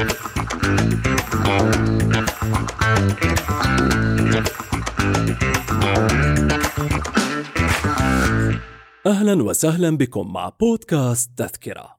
أهلا وسهلا بكم مع بودكاست تذكرة.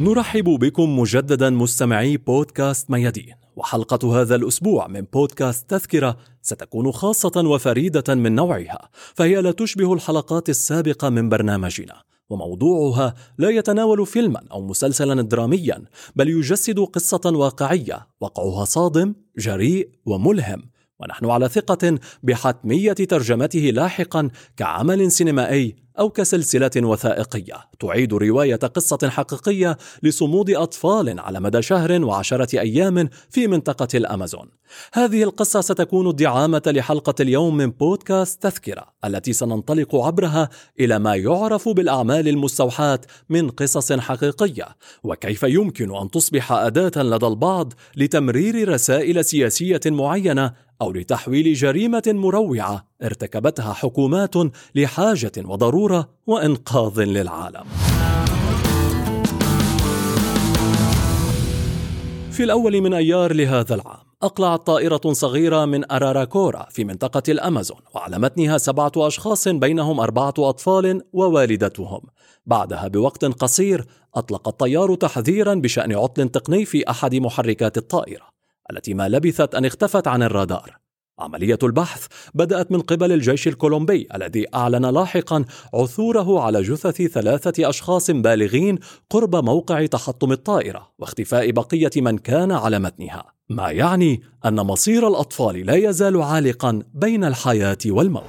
نرحب بكم مجددا مستمعي بودكاست ميادين وحلقة هذا الأسبوع من بودكاست تذكرة ستكون خاصة وفريدة من نوعها فهي لا تشبه الحلقات السابقة من برنامجنا. وموضوعها لا يتناول فيلما أو مسلسلا دراميا بل يجسد قصة واقعية وقعها صادم جريء وملهم. ونحن على ثقة بحتمية ترجمته لاحقا كعمل سينمائي أو كسلسلة وثائقية تعيد رواية قصة حقيقية لصمود أطفال على مدى شهر وعشرة أيام في منطقة الأمازون. هذه القصة ستكون الدعامة لحلقة اليوم من بودكاست تذكرة التي سننطلق عبرها إلى ما يعرف بالأعمال المستوحاة من قصص حقيقية وكيف يمكن أن تصبح أداة لدى البعض لتمرير رسائل سياسية معينة أو لتحويل جريمة مروعة ارتكبتها حكومات لحاجة وضرورة وإنقاذ للعالم. في الأول من أيار لهذا العام أقلعت طائرة صغيرة من أراراكورا في منطقة الأمازون وعلى متنها سبعة أشخاص بينهم أربعة أطفال ووالدتهم بعدها بوقت قصير أطلق الطيار تحذيرا بشأن عطل تقني في أحد محركات الطائرة التي ما لبثت أن اختفت عن الرادار. عملية البحث بدأت من قبل الجيش الكولومبي الذي أعلن لاحقا عثوره على جثث ثلاثة أشخاص بالغين قرب موقع تحطم الطائرة واختفاء بقية من كان على متنها. ما يعني أن مصير الأطفال لا يزال عالقا بين الحياة والموت.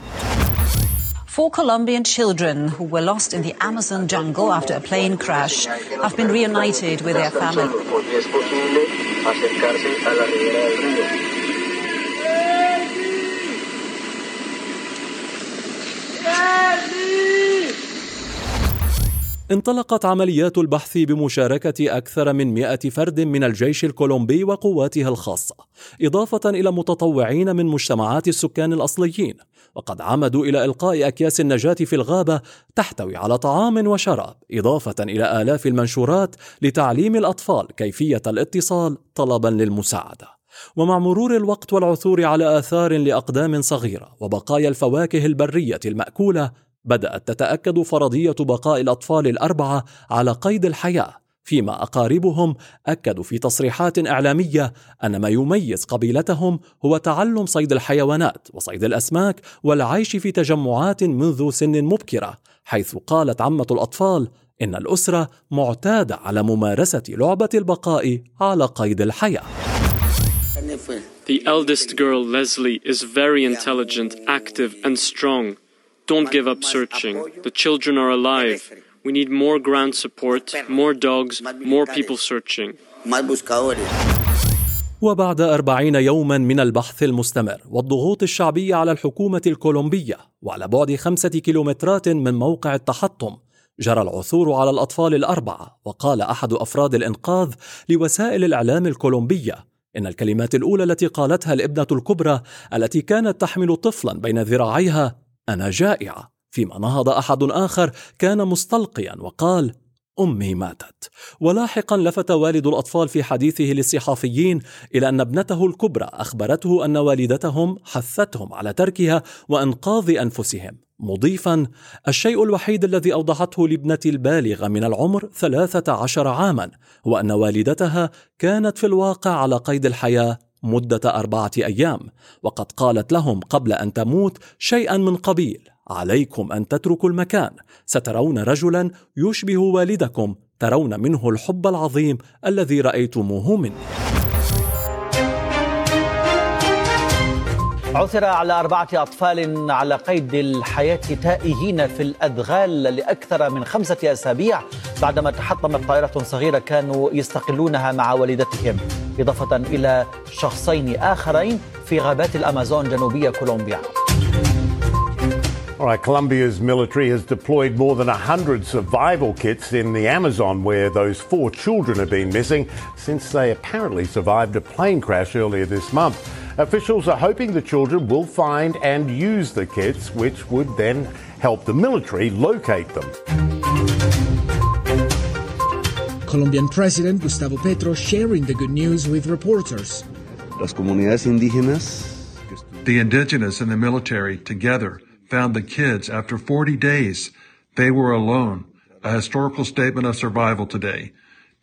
Four Colombian children who were lost in the Amazon jungle after a plane crash have been reunited with their family. انطلقت عمليات البحث بمشاركة أكثر من مئة فرد من الجيش الكولومبي وقواته الخاصة إضافة إلى متطوعين من مجتمعات السكان الأصليين. وقد عمدوا إلى إلقاء أكياس النجاة في الغابة تحتوي على طعام وشراب إضافة إلى آلاف المنشورات لتعليم الأطفال كيفية الاتصال طلبا للمساعدة. ومع مرور الوقت والعثور على آثار لأقدام صغيرة وبقايا الفواكه البرية المأكولة بدأت تتأكد فرضية بقاء الأطفال الأربعة على قيد الحياة فيما أقاربهم أكدوا في تصريحات إعلامية أن ما يميز قبيلتهم هو تعلم صيد الحيوانات وصيد الأسماك والعيش في تجمعات منذ سن مبكرة حيث قالت عمة الأطفال إن الأسرة معتادة على ممارسة لعبة البقاء على قيد الحياة The eldest girl, Leslie, is very intelligent, active, and strong. Don't give up searching. The children are alive. We need more ground support, more dogs, more people searching. وبعد أربعين يوما من البحث المستمر والضغوط الشعبية على الحكومة الكولومبية وعلى بعد خمسة كيلومترات من موقع التحطم جرى العثور على الأطفال الأربعة وقال أحد أفراد الإنقاذ لوسائل الإعلام الكولومبية إن الكلمات الأولى التي قالتها الابنة الكبرى التي كانت تحمل طفلا بين ذراعيها أنا جائعة. فيما نهض أحد آخر كان مستلقيا وقال أمي ماتت. ولاحقا لفت والد الأطفال في حديثه للصحافيين إلى أن ابنته الكبرى أخبرته أن والدتهم حثتهم على تركها وإنقاذ أنفسهم. مضيفا الشيء الوحيد الذي أوضحته لابنتي البالغه من العمر ثلاثة عشر عاما هو ان والدتها كانت في الواقع على قيد الحياة مدة أربعة أيام وقد قالت لهم قبل أن تموت شيئا من قبيل. عليكم أن تتركوا المكان. سترون رجلا يشبه والدكم ترون منه الحب العظيم الذي رأيتموه مني. عثر على أربعة أطفال على قيد الحياة تائهين في الأدغال لأكثر من خمسة أسابيع بعدما تحطمت طائرة صغيرة كانوا يستقلونها مع والدتهم إضافة إلى شخصين آخرين في غابات الأمازون جنوبية كولومبيا. All right, Colombia's military has deployed more than 100 survival kits in the Amazon where those four children have been missing since they apparently survived a plane crash earlier this month. Officials are hoping the children will find and use the kits, which would then help the military locate them. Colombian President Gustavo Petro sharing the good news with reporters. Las comunidades indígenas the indigenous and the military together found the kids after 40 days. They were alone. A historical statement of survival today.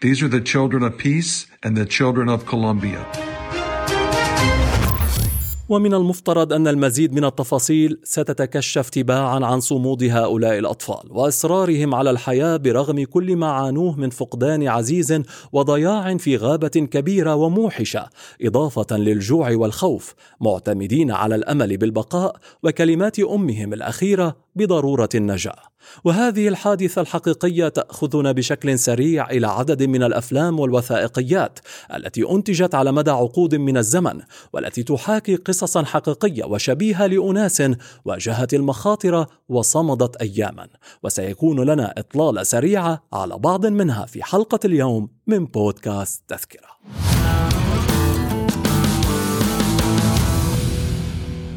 These are the children of peace and the children of Colombia. ومن المفترض أن المزيد من التفاصيل ستتكشف تباعا عن صمود هؤلاء الأطفال وإصرارهم على الحياة برغم كل ما عانوه من فقدان عزيز وضياع في غابة كبيرة وموحشة إضافة للجوع والخوف معتمدين على الأمل بالبقاء وكلمات أمهم الأخيرة بضرورة النجاة. وهذه الحادثة الحقيقية تأخذنا بشكل سريع إلى عدد من الأفلام والوثائقيات التي أنتجت على مدى عقود من الزمن والتي تحاكي قصصا حقيقية وشبيهة لأناس واجهت المخاطر وصمدت اياما. وسيكون لنا إطلالة سريعة على بعض منها في حلقة اليوم من بودكاست تذكرة.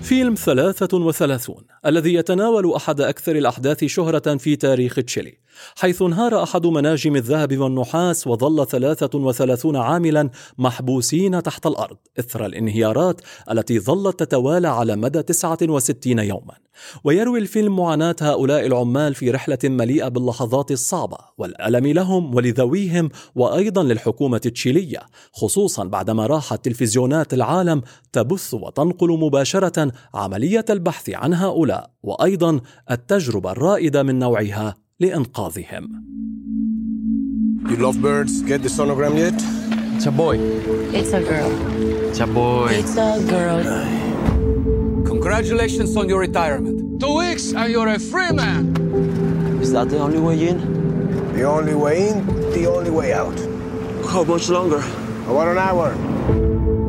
فيلم 33 الذي يتناول أحد أكثر الأحداث شهرة في تاريخ تشيلي حيث انهار أحد مناجم الذهب والنحاس وظل 33 عاملا محبوسين تحت الأرض إثر الانهيارات التي ظلت تتوالى على مدى 69 يوما. ويروي الفيلم معاناة هؤلاء العمال في رحلة مليئة باللحظات الصعبة والألم لهم ولذويهم وأيضا للحكومة التشيلية خصوصا بعدما راحت تلفزيونات العالم تبث وتنقل مباشرة عملية البحث عن هؤلاء. وأيضا التجربة الرائدة من نوعها لإنقاذهم. You love birds. Get the sonogram yet? It's a boy. It's a girl. It's a boy. It's a girl. Congratulations on your retirement. Two weeks and you're a free man. Is that the only way in? The only way in, the only way out. How much longer? About an hour.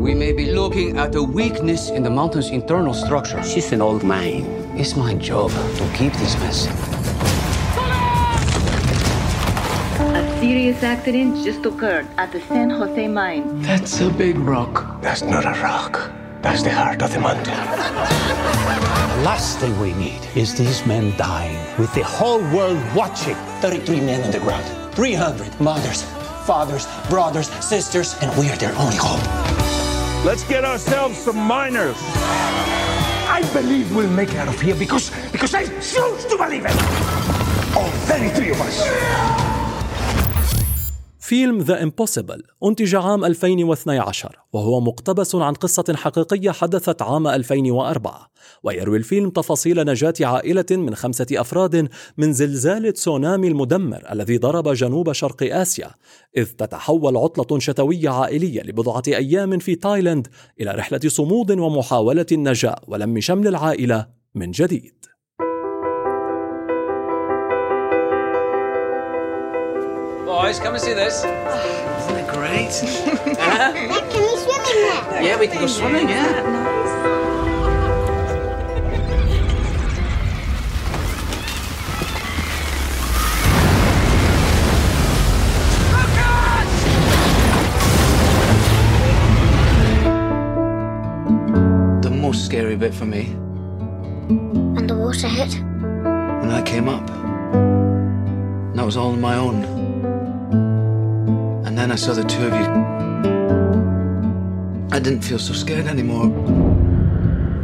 We may be looking at a weakness in the mountain's internal structure. She's an old mine. It's my job to keep this mess. A serious accident just occurred at the San Jose mine. That's a big rock. That's not a rock. That's the heart of the mountain. The last thing we need is these men dying with the whole world watching. 33 men on the ground, 300 mothers, fathers, brothers, sisters, and we are their only hope. Let's get ourselves some miners. I believe we'll make it out of here because because I choose to believe it. All 33 of us. فيلم The Impossible أنتج عام 2012 وهو مقتبس عن قصة حقيقية حدثت عام 2004 ويروي الفيلم تفاصيل نجاة عائلة من خمسة أفراد من زلزال تسونامي المدمر الذي ضرب جنوب شرق آسيا إذ تتحول عطلة شتوية عائلية لبضعة أيام في تايلاند إلى رحلة صمود ومحاولة النجاة ولم شمل العائلة من جديد. Boys, come and see this. Isn't it great? Can we swim in there? yeah, we can go swimming, yeah. The most scary bit for me And the water hit? when I came up. And I was all on my own. And then I saw the two of you. I didn't feel so scared anymore.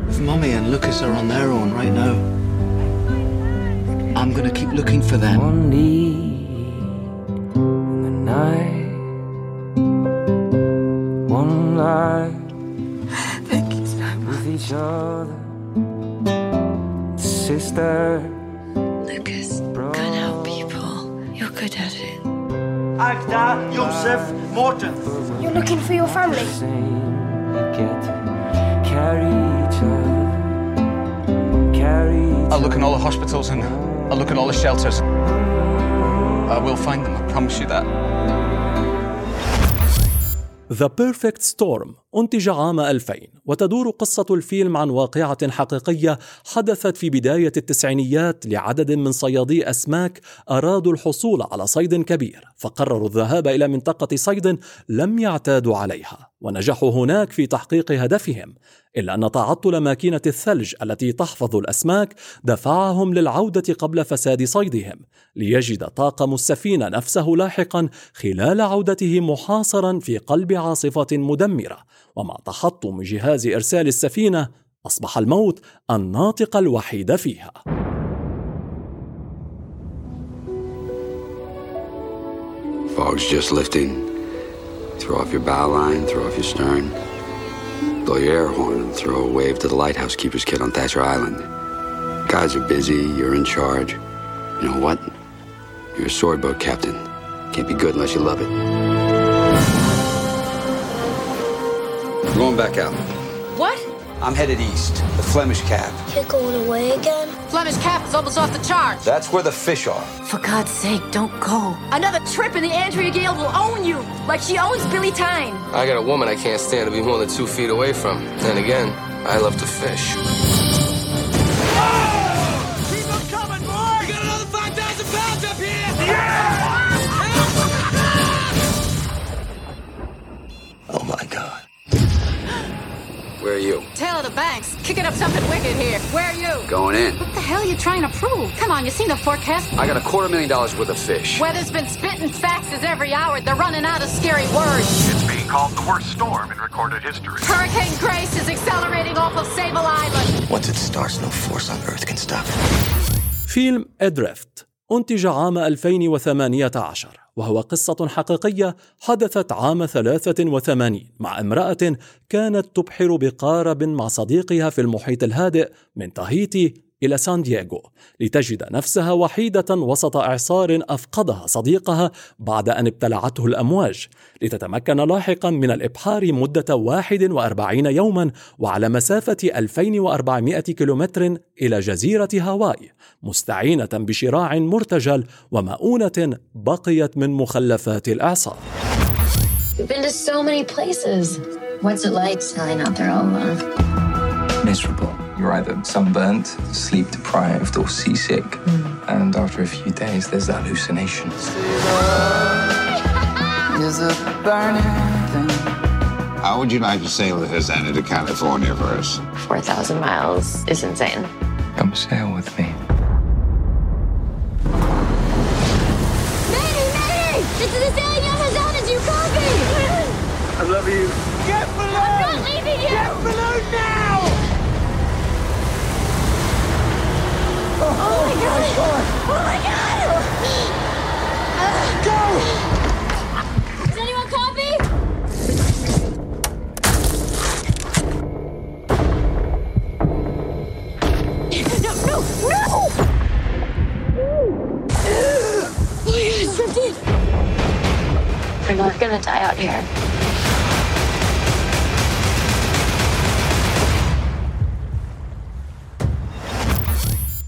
If Mummy and Lucas are on their own right now, I'm gonna keep looking for them. One need in the night, one life Thank you so with each other, sister. Agda, Joseph, Morton. You're looking for your family? Get to carry each other, carry each I'll look in all the hospitals and I'll look in all the shelters. I will find them, I promise you that. The Perfect Storm أنتج عام 2000 وتدور قصة الفيلم عن واقعة حقيقية حدثت في بداية التسعينيات لعدد من صيادي أسماك أرادوا الحصول على صيد كبير فقرروا الذهاب إلى منطقة صيد لم يعتادوا عليها ونجحوا هناك في تحقيق هدفهم إلا أن تعطل ماكينة الثلج التي تحفظ الأسماك دفعهم للعودة قبل فساد صيدهم ليجد طاقم السفينة نفسه لاحقا خلال عودته محاصرا في قلب عاصفة مدمرة. ومع تحطم جهاز إرسال السفينة أصبح الموت الناطق الوحيد فيها Fog's just lifting. Throw off your bow line, throw off your stern. Blow your air horn and throw a wave to the lighthouse keeper's kid on Thatcher Island. Guys are busy, you're in charge. You know what? You're a sword boat captain. Can't be good unless you love it. We're going back out. What? I'm headed east, the Flemish Cap. You're going away again? Flemish Cap is almost off the charts. That's where the fish are. For God's sake, don't go. Another trip and the Andrea Gale will own you, like she owns Billy Tyne. I got a woman I can't stand to be more than two feet away from. And again, I love to fish. Where are you? Tail of the banks, kicking up something wicked here. Where are you? Going in. What the hell are you trying to prove? Come on, you seen the forecast? I got a quarter million dollars worth of fish. Weather's been spitting faxes every hour. They're running out of scary words. It's being called the worst storm in recorded history. Hurricane Grace is accelerating off of Sable Island. Once it starts, no force on Earth can stop it. فيلم إدريفت أنتج عام 2018 وهو قصة حقيقية حدثت عام 83 مع امرأة كانت تبحر بقارب مع صديقها في المحيط الهادئ من تاهيتي إلى سان دييغو لتجد نفسها وحيدة وسط إعصار أفقدها صديقها بعد أن ابتلعته الأمواج لتتمكن لاحقا من الإبحار مدة 41 يوما وعلى مسافة 2400 كيلومتر إلى جزيرة هاواي مستعينة بشراع مرتجل ومؤونة بقيت من مخلفات الإعصار We've been to so many places. What's it like sailing out there all alone? miserable. You're either sunburnt, sleep deprived, or seasick. Hmm. And after a few days, there's hallucinations. Is a burning. How would you like to sail the Hosanna to California for us? 4,000 miles is insane. Come sail with me. God! Oh my god! Go! Does anyone copy? no, no, no! Oh my god, Swifty! We're not gonna die out here.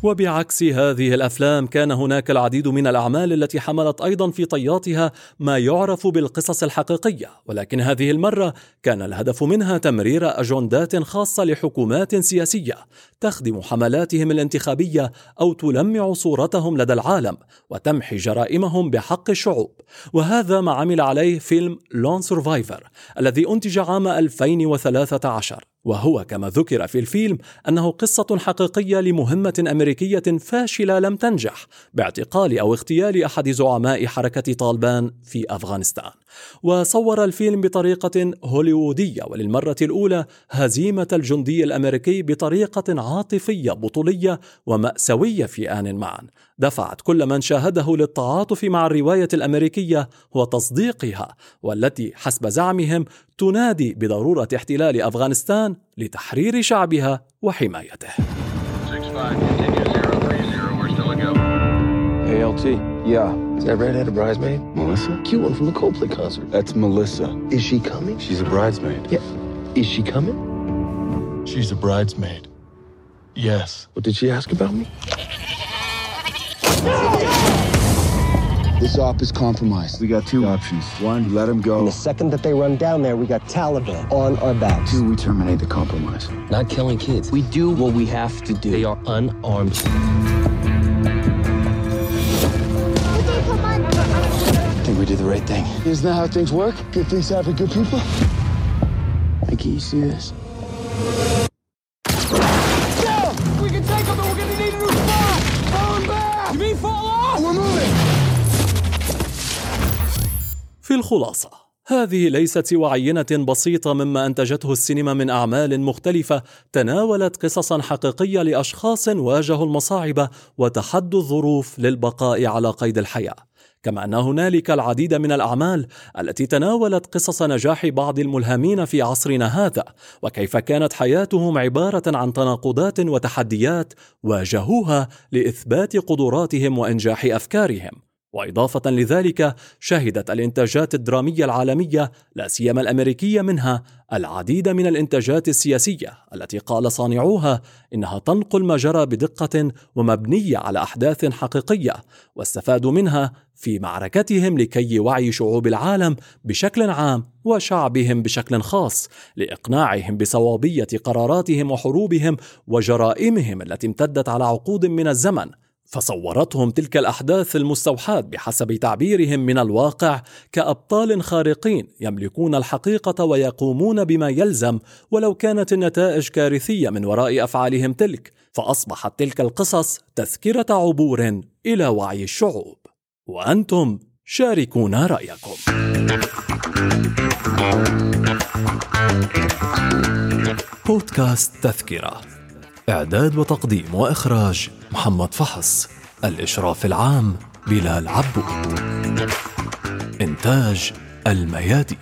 وبعكس هذه الأفلام كان هناك العديد من الأعمال التي حملت أيضا في طياتها ما يعرف بالقصص الحقيقية. ولكن هذه المرة كان الهدف منها تمرير أجندات خاصة لحكومات سياسية تخدم حملاتهم الانتخابية أو تلمع صورتهم لدى العالم وتمحي جرائمهم بحق الشعوب. وهذا ما عمل عليه فيلم لون سرفايفر الذي أنتج عام 2013 وهو كما ذكر في الفيلم أنه قصة حقيقية لمهمة أمريكية فاشلة لم تنجح باعتقال أو اغتيال أحد زعماء حركة طالبان في أفغانستان. وصور الفيلم بطريقة هوليوودية وللمرة الأولى هزيمة الجندي الأمريكي بطريقة عاطفية بطولية ومأساوية في آن معا دفعت كل من شاهده للتعاطف مع الروايه الامريكيه وتصديقها والتي حسب زعمهم تنادي بضروره احتلال افغانستان لتحرير شعبها وحمايته. Hey, LT. Yeah. Is that redhead a bridesmaid? Melissa? Cute one from the Coldplay concert. That's Melissa. Is she coming? She's a bridesmaid. Yeah. Is she coming? She's a bridesmaid. Yes. What did she ask about me? This op is compromised. We got two options. One, let them go. And the second that they run down there, we got Taliban on our backs. Two, we terminate the compromise. Not killing kids. We do what we have to do. They are unarmed. I think we did the right thing. Isn't that how things work? Good things happen to good people? Mikey, you see this? الخلاصة. هذه ليست سوى عينة بسيطة مما أنتجته السينما من أعمال مختلفة تناولت قصصا حقيقية لأشخاص واجهوا المصاعب وتحدوا الظروف للبقاء على قيد الحياة. كما أن هنالك العديد من الأعمال التي تناولت قصص نجاح بعض الملهمين في عصرنا هذا وكيف كانت حياتهم عبارة عن تناقضات وتحديات واجهوها لإثبات قدراتهم وإنجاح أفكارهم. وإضافة لذلك شهدت الإنتاجات الدرامية العالمية لا سيما الأمريكية منها العديد من الإنتاجات السياسية التي قال صانعوها إنها تنقل ما جرى بدقة ومبنية على أحداث حقيقية واستفادوا منها في معركتهم لكي وعي شعوب العالم بشكل عام وشعبهم بشكل خاص لإقناعهم بصوابية قراراتهم وحروبهم وجرائمهم التي امتدت على عقود من الزمن. فصورتهم تلك الأحداث المستوحاة بحسب تعبيرهم من الواقع كأبطال خارقين يملكون الحقيقة ويقومون بما يلزم ولو كانت النتائج كارثية من وراء أفعالهم تلك فأصبحت تلك القصص تذكرة عبور إلى وعي الشعوب. وأنتم شاركونا رأيكم. بودكاست تذكرة. إعداد وتقديم وإخراج محمد فحص الإشراف العام بلال عبود إنتاج الميادين